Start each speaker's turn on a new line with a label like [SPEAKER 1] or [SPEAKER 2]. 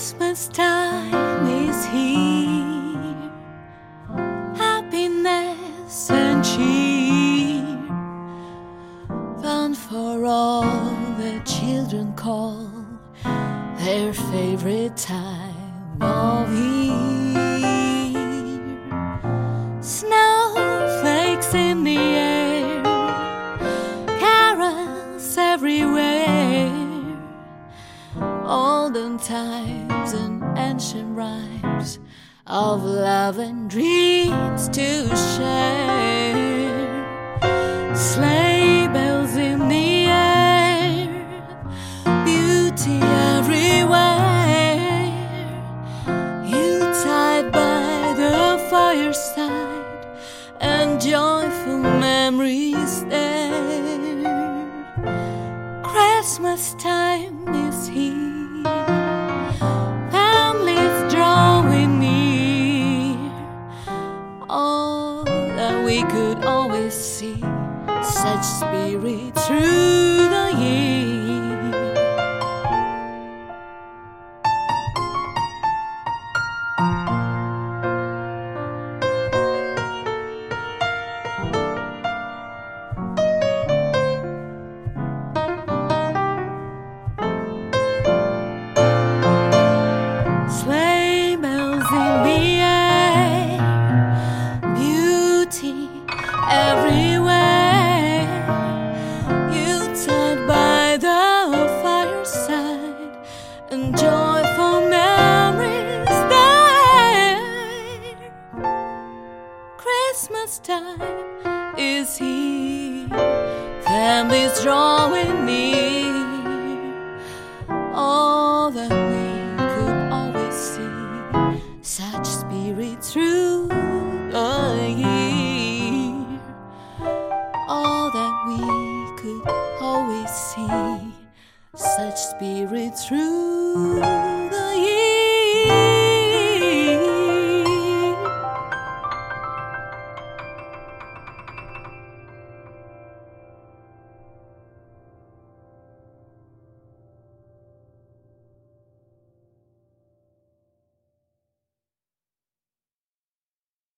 [SPEAKER 1] Christmas time is here, happiness and cheer, fun for all the children call their favorite time of year. Times and ancient rhymes of love and dreams to share. Sleigh bells in the air, beauty everywhere. Yuletide by the fireside, and joyful memories there. Christmas time is here. Could always see. Such spirit through the year. And joyful memories there. Christmas time is here, families drawing near. All that we could always see, such spirit through year. All that we could always see, such spirit through.